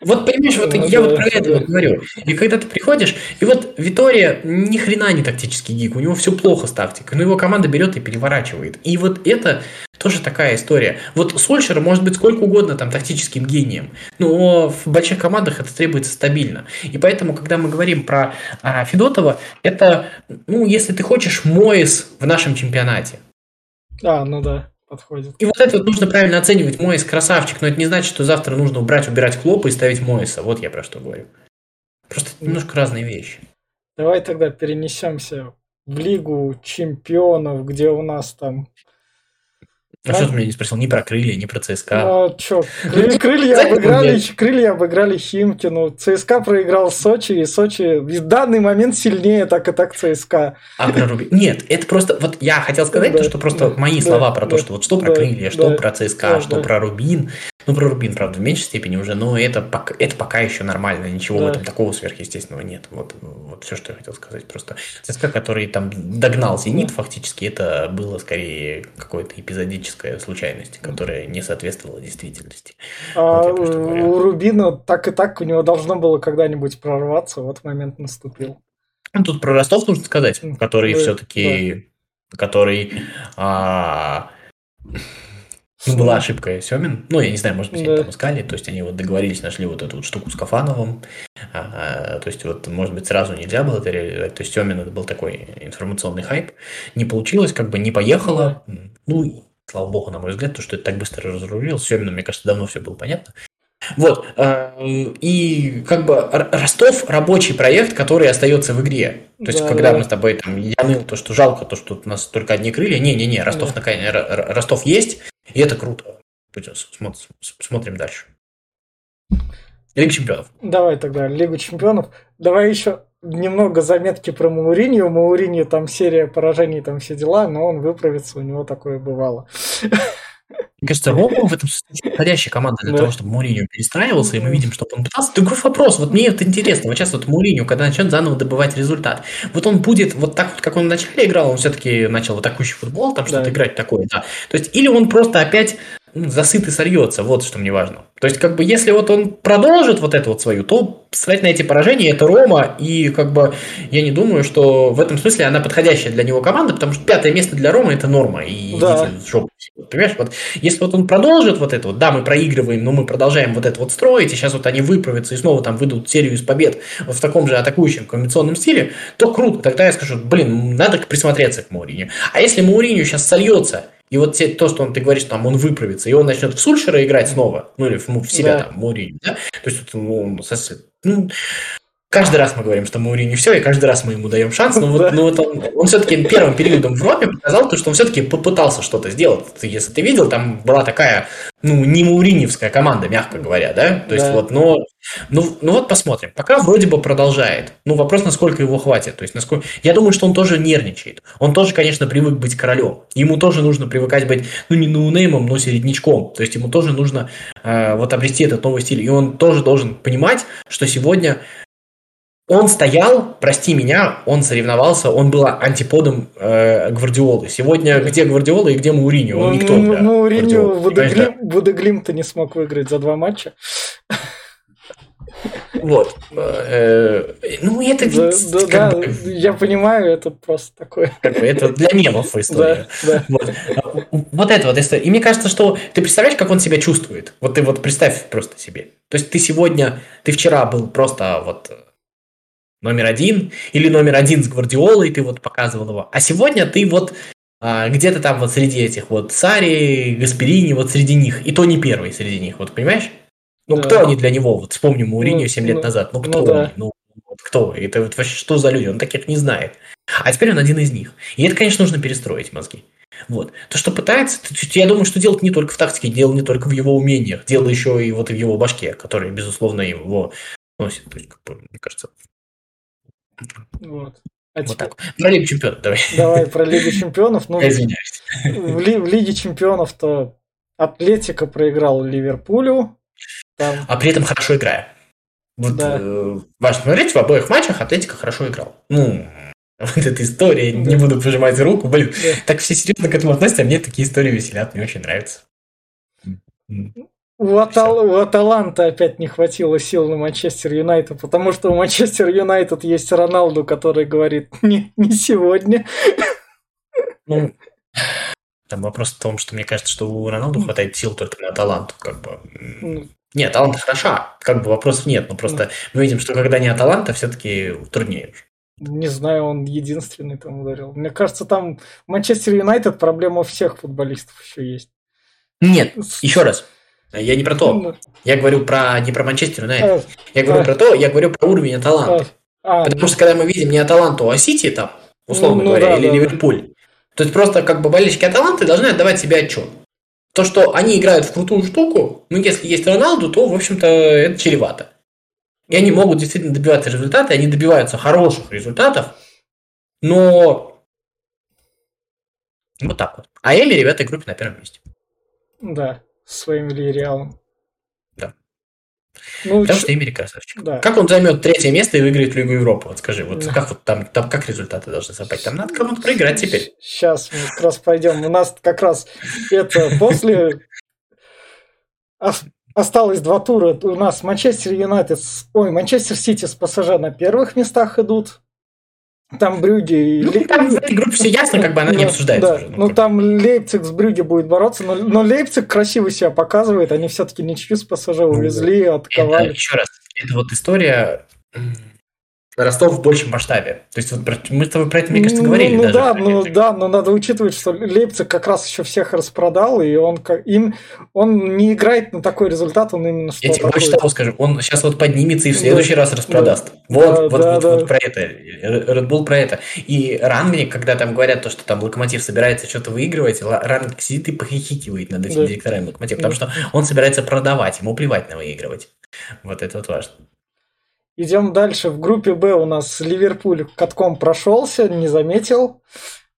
Вот понимаешь, вот я вот про это вот говорю. И когда ты приходишь, и вот Витория ни хрена не тактический гик, у него все плохо с тактикой, но его команда берет и переворачивает. И вот это тоже такая история. Вот Сольшер может быть сколько угодно там тактическим гением, но в больших командах это требуется стабильно. И поэтому, когда мы говорим про а, Федотова, это, ну, если ты хочешь, Моис в нашем чемпионате. А, ну да подходит. И вот это вот нужно правильно оценивать. Моис красавчик, но это не значит, что завтра нужно убрать, убирать Клопа и ставить Моиса. Вот я про что говорю. Просто немножко разные вещи. Давай тогда перенесемся в Лигу чемпионов, где у нас там а что ты меня не спросил ни про крылья, ни про ЦСКА? Ну, что, крылья, крылья, обыграли, крылья обыграли Химкину, ЦСКА проиграл Сочи, и Сочи в данный момент сильнее так и так ЦСКА. А про Рубин? Нет, это просто, вот я хотел сказать, да, то, что просто да, мои да, слова про да, то, что вот что про крылья, что про ЦСКА, что про Рубин, ну, про Рубин, правда, в меньшей степени уже, но это пока, это пока еще нормально, ничего да. в этом такого сверхъестественного нет. Вот, вот все, что я хотел сказать. Просто ЦСКА, который там догнал Зенит, фактически, это было скорее какое-то эпизодическая случайность, которая не соответствовала действительности. А вот у Рубина так и так у него должно было когда-нибудь прорваться, вот момент наступил. Ну, тут про Ростов нужно сказать, который да, все-таки, да. который а, ну, была ошибка Семин. Ну, я не знаю, может быть, да. они там искали. То есть, они вот договорились, нашли вот эту вот штуку с Кафановым. А, то есть, вот, может быть, сразу нельзя было это реализовать. То есть, Семин это был такой информационный хайп. Не получилось, как бы не поехало. Ну, слава богу, на мой взгляд, то, что это так быстро разрулилось. С Семином, мне кажется, давно все было понятно. Вот. А, и как бы Ростов рабочий проект, который остается в игре. То есть, да, когда да. мы с тобой там, я ныл то, что жалко, то, что у нас только одни крылья. Не-не-не, Ростов, да. наконец, Ростов есть, и это круто. Смотрим дальше. Лига чемпионов. Давай тогда, Лигу чемпионов. Давай еще немного заметки про Мауринью. Мауринью там серия поражений, там все дела, но он выправится, у него такое бывало. Мне кажется, Рома в этом подходящая команда для да. того, чтобы Мourinho перестраивался, и мы видим, что он пытался. Другой вопрос, вот мне это интересно, вот сейчас вот Мourinho, когда начнет заново добывать результат, вот он будет вот так вот, как он вначале играл, он все-таки начал вот атакующий футбол, там что-то играть такое, да. То есть, или он просто опять ну, засыт и сольется, вот что мне важно. То есть, как бы, если вот он продолжит вот это вот свою, то смотреть на эти поражения это Рома, и как бы я не думаю, что в этом смысле она подходящая для него команда, потому что пятое место для Ромы это норма, и да. жопу, понимаешь, вот если вот он продолжит вот это вот, да, мы проигрываем, но мы продолжаем вот это вот строить, и сейчас вот они выправятся и снова там выйдут серию из побед вот в таком же атакующем комбинационном стиле, то круто, тогда я скажу, блин, надо присмотреться к Мауриню. А если Мауриню сейчас сольется, и вот те, то, что он, ты говоришь, там, он выправится, и он начнет в Сульшера играть снова, ну, или в, в себя, да. там, Мourinho, да? То есть, ну, ну, каждый раз мы говорим, что Маурини все, и каждый раз мы ему даем шанс, но вот, ну, вот он, он все-таки первым периодом в Европе показал то, что он все-таки попытался что-то сделать. Если ты видел, там была такая, ну, не мауриневская команда, мягко говоря, да? То есть да. вот, но, ну, ну вот посмотрим. Пока вроде бы продолжает. Ну, вопрос, насколько его хватит. То есть, насколько... Я думаю, что он тоже нервничает. Он тоже, конечно, привык быть королем. Ему тоже нужно привыкать быть, ну, не ноунеймом, но середнячком. То есть, ему тоже нужно э, вот обрести этот новый стиль. И он тоже должен понимать, что сегодня он стоял, прости меня, он соревновался, он был антиподом э, Гвардиолы. Сегодня где Гвардиола и где Мауриньо? Он никто. Ну, Мауриньо Водоглим-то не смог выиграть за два матча. Вот. Э, ну, это ведь... Да, да, да я понимаю, это просто такое. Как бы это для мемов история. Да, да. Вот. вот это вот история. И мне кажется, что ты представляешь, как он себя чувствует? Вот ты вот представь просто себе. То есть ты сегодня, ты вчера был просто вот номер один, или номер один с Гвардиолой, ты вот показывал его. А сегодня ты вот а, где-то там вот среди этих вот Сари, Гасперини, вот среди них. И то не первый среди них, вот понимаешь? Ну, да. кто они для него? Вот вспомним Мауриньо ну, 7 лет ну, назад. Ну, кто ну, да. они? Ну, вот кто? Это вот вообще что за люди? Он таких не знает. А теперь он один из них. И это, конечно, нужно перестроить мозги. Вот. То, что пытается, я думаю, что делать не только в тактике, дело не только в его умениях, дело еще и вот в его башке, который, безусловно, его носит. То есть, как бы, мне кажется, вот. А вот теперь... так. Про Лигу Чемпионов давай. Давай про Лигу Чемпионов. Ну, извиняюсь. В, ли, в Лиге Чемпионов-то Атлетика проиграл Ливерпулю. Там... А при этом хорошо играя. Вот да. э, важно смотреть, в обоих матчах Атлетика хорошо играл. Ну, вот эта история, да. не буду пожимать руку, блин. Да. Так все серьезно к этому относятся, а мне такие истории веселят, мне очень нравятся. У, Атал, у Аталанта опять не хватило сил на Манчестер Юнайтед, потому что у Манчестер Юнайтед есть Роналду, который говорит не, не сегодня. Ну, там вопрос в том, что мне кажется, что у Роналду хватает сил только на Аталанту, как бы. Ну. Нет, Аталанта хороша, как бы вопросов нет, но просто мы видим, что когда не Аталанта, все-таки труднее. Не знаю, он единственный там ударил. Мне кажется, там Манчестер Юнайтед проблема у всех футболистов еще есть. Нет, еще раз, я не про то. Ну, я говорю про не про Манчестер Юнайтед. Я говорю про то, я говорю про уровень Аталанты. Потому что когда мы видим не Аталанту, а Сити там, условно Ну, говоря, да, или да. Ливерпуль. То есть просто как бы болельщики Аталанты должны отдавать себе отчет. То, что они играют в крутую штуку, ну, если есть Роналду, то, в общем-то, это чревато. И они могут действительно добиваться результата, они добиваются хороших результатов, но вот так вот. А в этой группе на первом месте. Да, своим Вильяреалом. Да. Ну, Потому чё- что Эмери красавчик. да. Как он займет третье место и выиграет Лигу Европы? Вот скажи, вот Да. как вот там, там как результаты должны совпасть? Там надо кому-то проиграть теперь. Сейчас мы как раз пойдем. У нас как раз это после ос- осталось два тура. У нас Манчестер Юнайтед, ой, Манчестер Сити с ПСЖ на первых местах идут. Там Брюги Ну, там в этой группе все ясно, как бы она не Ну, обсуждается да. уже. Ну, как там Лейпциг с Брюги будет бороться, но, но Лейпциг красиво себя показывает. Они все-таки ничью с ПСЖ увезли, бы. это, еще раз, это вот история Ростов в большем масштабе. То есть вот мы с тобой про это, мне кажется, Ну, говорили ну, даже. да, ну Лейпциге. да, но надо учитывать, что Лейпциг как раз еще всех распродал, и он им он не играет на такой результат, он именно что Я тебе больше того скажу, он сейчас вот поднимется и в следующий раз распродаст. Да, Вот, да, вот, да, вот, да. вот про это. Red Bull про это. И Рангник, когда там говорят то, что там Локомотив собирается что-то выигрывать, Рангник сидит и похихикивает над этими Да. директорами Локомотива, потому что он собирается продавать, ему плевать на выигрывать. Вот это вот важно. Идем дальше. В группе Б у нас Ливерпуль катком прошелся, не заметил.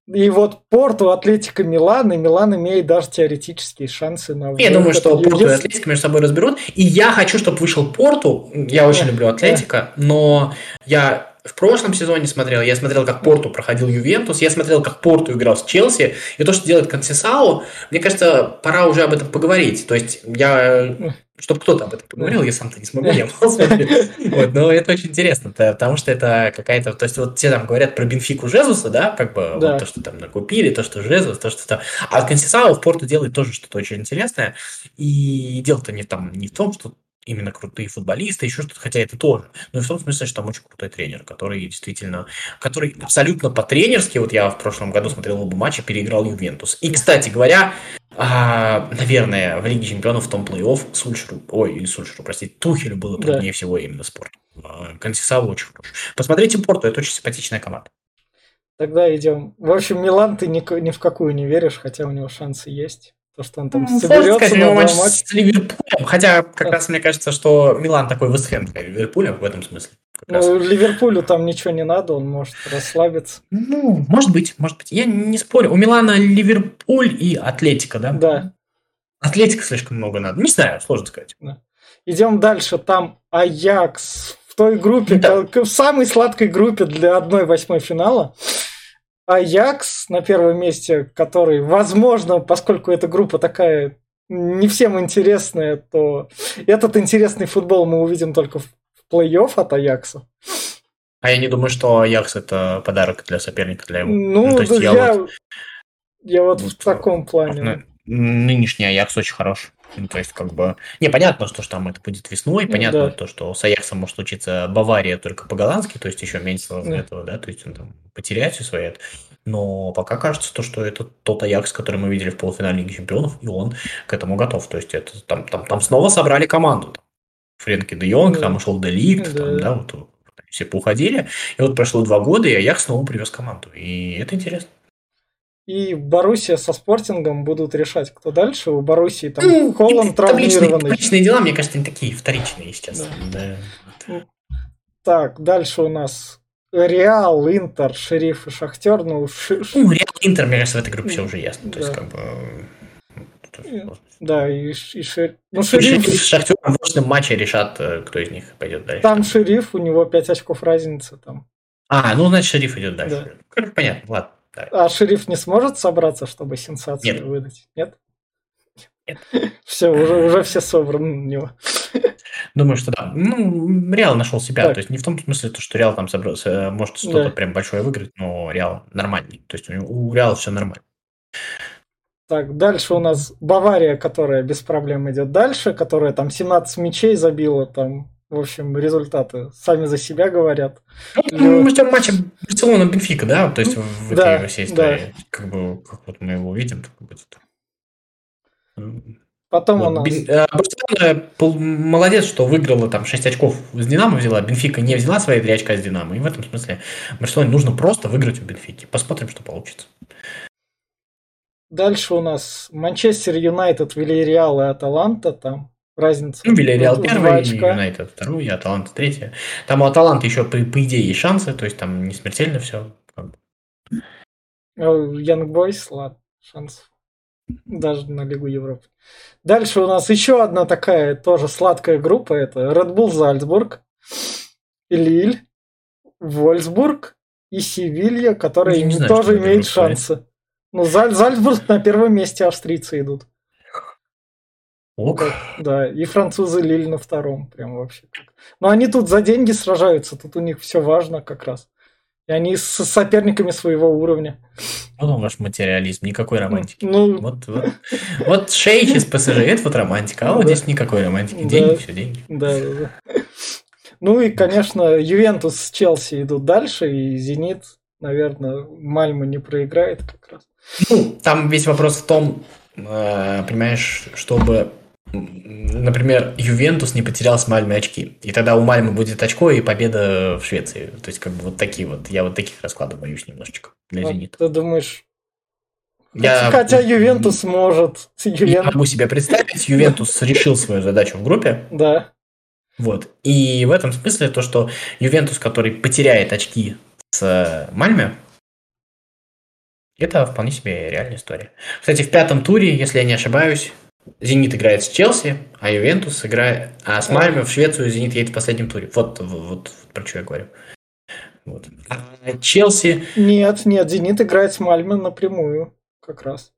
И вот Порту, Атлетика, Милан, и Милан имеет даже теоретические шансы на Я думаю, выход. что Порту и Атлетика между собой разберут. И я хочу, чтобы вышел Порту. Я очень люблю Атлетика, но я в прошлом сезоне смотрел, я смотрел, как Порту проходил Ювентус, я смотрел, как Порту играл с Челси, и то, что делает Консесау, мне кажется, пора уже об этом поговорить. То есть я, чтобы кто-то об этом поговорил, я сам-то не смогу, я. Вот, но это очень интересно, потому что это какая-то, то есть вот все там говорят про Бенфику Жезуса, да, как бы вот то, что там накупили, то, что Жезус, то, что там. А Консесау в Порту делает тоже что-то очень интересное, и дело-то не там не в том, что именно крутые футболисты, еще что-то, хотя это тоже. Но и в том смысле, что там очень крутой тренер, который действительно, который абсолютно по-тренерски, вот я в прошлом году смотрел оба матча, переиграл Ювентус. И, кстати говоря, а, наверное, в Лиге Чемпионов в том плей-офф Сульшеру, ой, или Сульшеру, простите, Тухелю было Да. труднее всего именно спорт. Консисау очень хороший. Посмотрите Порту, это очень симпатичная команда. Тогда идем. В общем, Милан ты ни, ни в какую не веришь, хотя у него шансы есть. То, что он там Ну, соберется сказать, на матч матча. с Ливерпулем, хотя как Да. раз мне кажется, что Милан такой Вестхэм Ливерпуля в этом смысле. Ну, Ливерпулю там ничего не надо, он может расслабиться. Ну, может быть, может быть. Я не спорю. У Милана Ливерпуль и Атлетика, да? Да. Атлетика слишком много надо. Не знаю, сложно сказать. Идем дальше. Там Аякс в той группе, Да. в самой сладкой группе для 1-8 финала. Аякс на первом месте, который, возможно, поскольку эта группа такая не всем интересная, то этот интересный футбол мы увидим только в плей-офф от Аякса. А я не думаю, что Аякс это подарок для соперника, для его. Ну, то есть я я, вот- я вот в вот, таком плане. Ну, Нынешний Аякс очень хорош. Ну, то есть, как бы... Не, понятно, что, что там это будет весной, Ну, понятно да. то, что с Аяксом может случиться Бавария только по-голландски, то есть еще меньше Да. этого, да, то есть он там потеряет все свое. это. Но пока кажется то, что это тот Аякс, который мы видели в полуфинале Лиги Чемпионов, и он к этому готов. То есть это там, там, там снова собрали команду. Френки де Йонг, Да. там ушел Де Ликт, Да. там, да, вот все поуходили. И вот прошло два года, и Аякс снова привез команду. И это интересно. И Боруссия со Спортингом будут решать, кто дальше. У Боруссии там Ну, Холланд травмированный. табличные дела, мне кажется, они такие вторичные сейчас. Да. Да. Так, дальше у нас Реал, Интер, Шериф и Шахтер. Ну, Ши- Ну, Реал Интер, мне кажется, в этой группе все уже ясно. То есть, Да. как бы... э, тут И- сложно. Да, и, и Ши- Ну, Шериф, Шериф с Шахтером в очном матче решат, э, кто из них пойдет дальше. там Шериф, у него 5 очков разницы там. А, ну, значит, Шериф идет дальше. Короче, понятно, ладно. да. А Шериф не сможет собраться, чтобы сенсацию Нет. выдать? Нет? Нет. Все, уже, уже все собраны на него. Думаю, что да. Ну, Реал нашел себя. Так. То есть не в том смысле, то, что Реал там собрался, может что-то Да. прям большое выиграть, но Реал нормальный. То есть у, него- у Реала все нормально. Так, дальше у нас Бавария, которая без проблем идет дальше, которая там 17 мячей забила, там, в общем, результаты сами за себя говорят. Ну, мы ждем матча Барселона-Бенфика, да? То есть в, Да, этой всей истории. Как бы, как вот мы его увидим, так будет. Потом Вот, у нас... Бен- э, Барселона пол- молодец, что выиграла там 6 очков с Динамо взяла, Бенфика не взяла свои 3 очка с Динамо, и в этом смысле Барселоне нужно просто выиграть у Бенфики. Посмотрим, что получится. Дальше у нас Манчестер Юнайтед, Вильяреал и Аталанта. Там разница. Ну, Вильяреал первый. Юнайтед второй, и Аталанта третья. Там у Аталанты еще, по, по идее, есть шансы, то есть там не смертельно все. Янг Бойс, ладно, шансов. Даже на Лигу Европы. Дальше у нас еще одна такая тоже сладкая группа. Это Red Bull Зальцбург, Лиль, Вольсбург и Севилья, которые не знаю, тоже имеют шансы. Ну, Заль- Зальцбург на первом месте австрийцы идут. Ок. Да, и французы Лиль на втором. Прям вообще. Но они тут за деньги сражаются, тут у них все важно как раз. И они с соперниками своего уровня. Он ваш материализм, никакой романтики. Ну, Вот, вот, вот шейх из ПСЖ, это вот романтика, а вот Да. здесь никакой романтики. Да. Деньги, все деньги. Да, да, да. Ну и, конечно, Ювентус с Челси идут дальше, и Зенит, наверное, Мальму не проиграет как раз. Ну, там весь вопрос в том, э, понимаешь, чтобы, например, Ювентус не потерял с Мальмой очки. И тогда у Мальмы будет очко и победа в Швеции. То есть, как бы вот такие вот, я вот таких раскладов боюсь немножечко для Вот Зенита. ты думаешь... Я- Хотя Ювентус может. Я Ювен- могу себе представить, Ювентус решил свою задачу в группе, Да, Вот. И в этом смысле то, что Ювентус, который потеряет очки с э, Мальме, это вполне себе реальная история. Кстати, в пятом туре, если я не ошибаюсь, Зенит играет с Челси, а Ювентус играет... А с Мальме в Швецию Зенит едет в последнем туре. Вот, вот, вот про что я говорю. Вот. А Челси Нет, нет, Зенит играет с Мальме напрямую, как раз.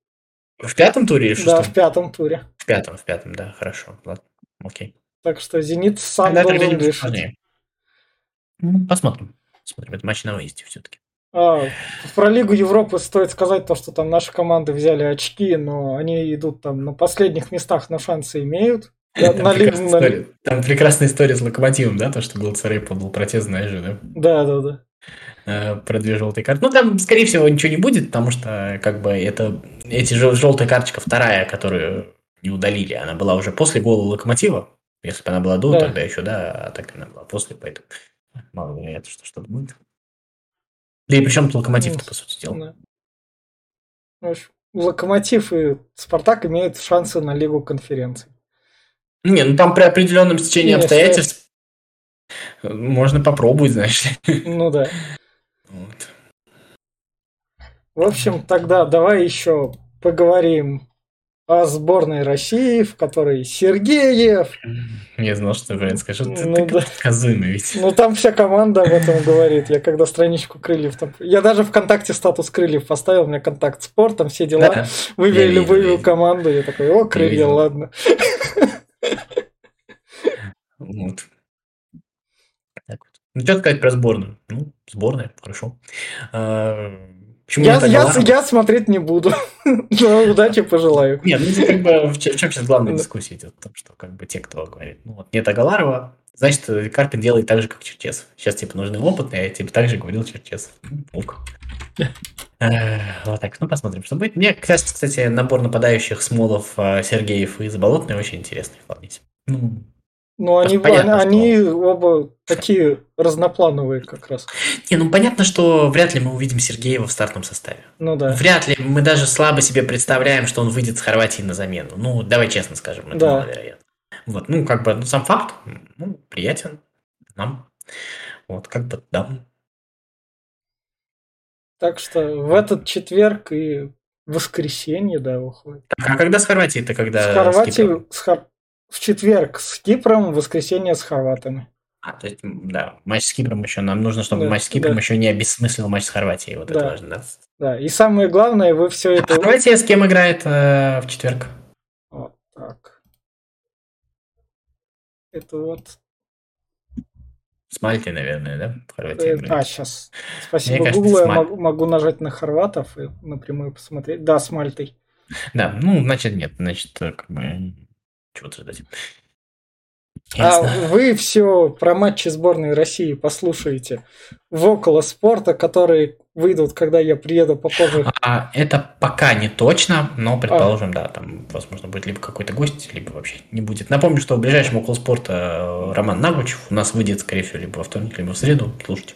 в пятом туре или в Да, в пятом туре. В пятом, в пятом, да, хорошо. Ладно, окей. Так что Зенит сам Тогда должен решить. Ну, Посмотрим. Посмотрим. Это матч на выезде все-таки. А, про Лигу Европы стоит сказать то, что там наши команды взяли очки, но они идут там на последних местах, но шансы имеют. Там, на прекрасная на- история. Там прекрасная история с локомотивом, да, то, что Галцарей подал протест, знаешь же, да, Да, да, да. э, про две желтые карты. Ну, там, скорее всего, ничего не будет, потому что, как бы, это, эти жел- желтая карточка вторая, которую не удалили, она была уже после гола локомотива. Если бы она была до, Да. тогда еще, да, а так она была после, поэтому мало вероятно, что что-то будет. Да и причем локомотив-то, Ну, по сути дела. Да. Общем, Локомотив и Спартак имеют шансы на Лигу конференций. Не, ну там при определенном стечении Не, обстоятельств можно попробовать, знаешь. Ну да. Вот. В общем, тогда давай еще поговорим о сборной России, в которой Сергеев. Я знал, что ты это скажешь. Ты Ну да. предсказуемый ведь. Ну там вся команда об этом говорит. Я когда страничку Крыльев там... Я даже ВКонтакте статус Крыльев поставил, у меня контакт спорт, там все дела. Да. Я видел, любую видел. команду. Я такой, о, Крылья, ладно. Вот. Так вот. Ну, что сказать про сборную? Ну, сборная, хорошо. А, Почему Я, я, я смотреть не буду. Но удачи пожелаю. Нет, ну как бы в чем сейчас главная дискуссия идет? В том, что как бы те, кто говорит, ну вот нет Агаларова, значит, Карпин делает так же, как Черчесов. Сейчас, типа, нужны опытные, а типа так же говорил Черчесов. Ну, ок. Э, Вот так, ну посмотрим, что будет. Мне, кстати, кстати, набор нападающих Смолов, э, Сергеев и Заболотный очень интересный вполне. Ну, Ну, они, Понятно, они оба такие разноплановые как раз. не, ну понятно, что вряд ли мы увидим Сергеева в стартовом составе. Ну да. Вряд ли мы даже слабо себе представляем, что он выйдет с Хорватии на замену. Ну, давай честно скажем, это Да. маловероятно. Вот, ну, как бы, ну, сам факт, ну, приятен нам. Вот, как бы, да. Так что в этот четверг и воскресенье, да, выходит. Так, а когда с Хорватией? Это когда с с? Хорватией с Хор- в четверг с Кипром, в воскресенье с хорватами. А, то есть, да, матч с Кипром еще, нам нужно, чтобы Да, матч с Кипром да. еще не обессмыслил матч с Хорватией. Вот это Да. важно, да. Да, и самое главное, вы все А это... Хорватия с кем играет э, в четверг? Вот так. Это вот... С Мальтой, наверное, да? Хорватия э, играет. А, сейчас. Спасибо Мне кажется, Гуглу, я Маль- могу, могу нажать на хорватов и напрямую посмотреть. Да, с Мальтой. Да, ну, значит, нет, значит, э, как бы, чего-то ждать. А вы все про матчи сборной России послушаете в около спорта, который выйдут, когда я приеду попозже. А, это пока не точно, но предположим, а. да, там, возможно, будет либо какой-то гость, либо вообще не будет. Напомню, что в ближайшем около спорта Роман Нагучев у нас выйдет, скорее всего, либо во вторник, либо в среду. Слушайте.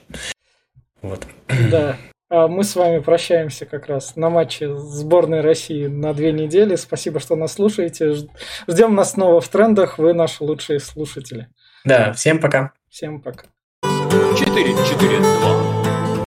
Вот. Да. А мы с вами прощаемся как раз на матче сборной России на две недели. Спасибо, что нас слушаете. Ждем нас снова в трендах. Вы наши лучшие слушатели. Да, всем пока. Всем пока. 4-4-2.